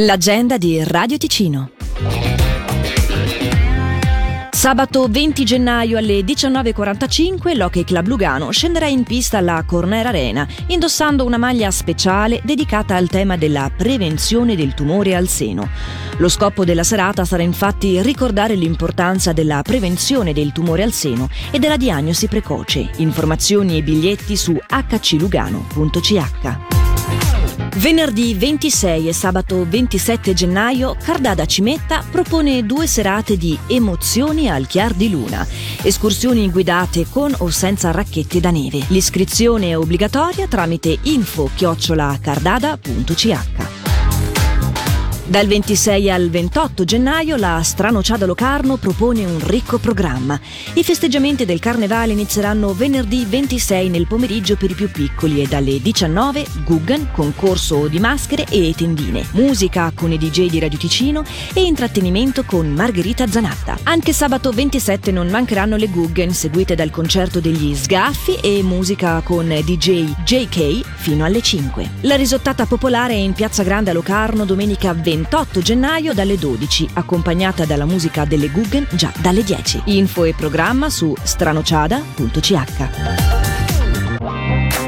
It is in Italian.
L'agenda di Radio Ticino. Sabato 20 gennaio alle 19.45 l'Hockey Club Lugano scenderà in pista alla Corner Arena indossando una maglia speciale dedicata al tema della prevenzione del tumore al seno. Lo scopo della serata sarà infatti ricordare l'importanza della prevenzione del tumore al seno e della diagnosi precoce. Informazioni e biglietti su hclugano.ch. Venerdì 26 e sabato 27 gennaio Cardada Cimetta propone due serate di emozioni al chiar di luna, escursioni guidate con o senza racchette da neve. L'iscrizione è obbligatoria tramite info-cardada.ch. Dal 26 al 28 gennaio la Stranociada Locarno propone un ricco programma. I festeggiamenti del Carnevale inizieranno venerdì 26 nel pomeriggio per i più piccoli e dalle 19 Guggen, concorso di maschere e tendine, musica con i DJ di Radio Ticino e intrattenimento con Margherita Zanatta. Anche sabato 27 non mancheranno le Guggen seguite dal concerto degli Sgaffi e musica con DJ JK fino alle 5. La risottata popolare è in Piazza Grande a Locarno domenica 20 28 gennaio dalle 12, accompagnata dalla musica delle Guggen già dalle 10. Info e programma su stranociada.ch.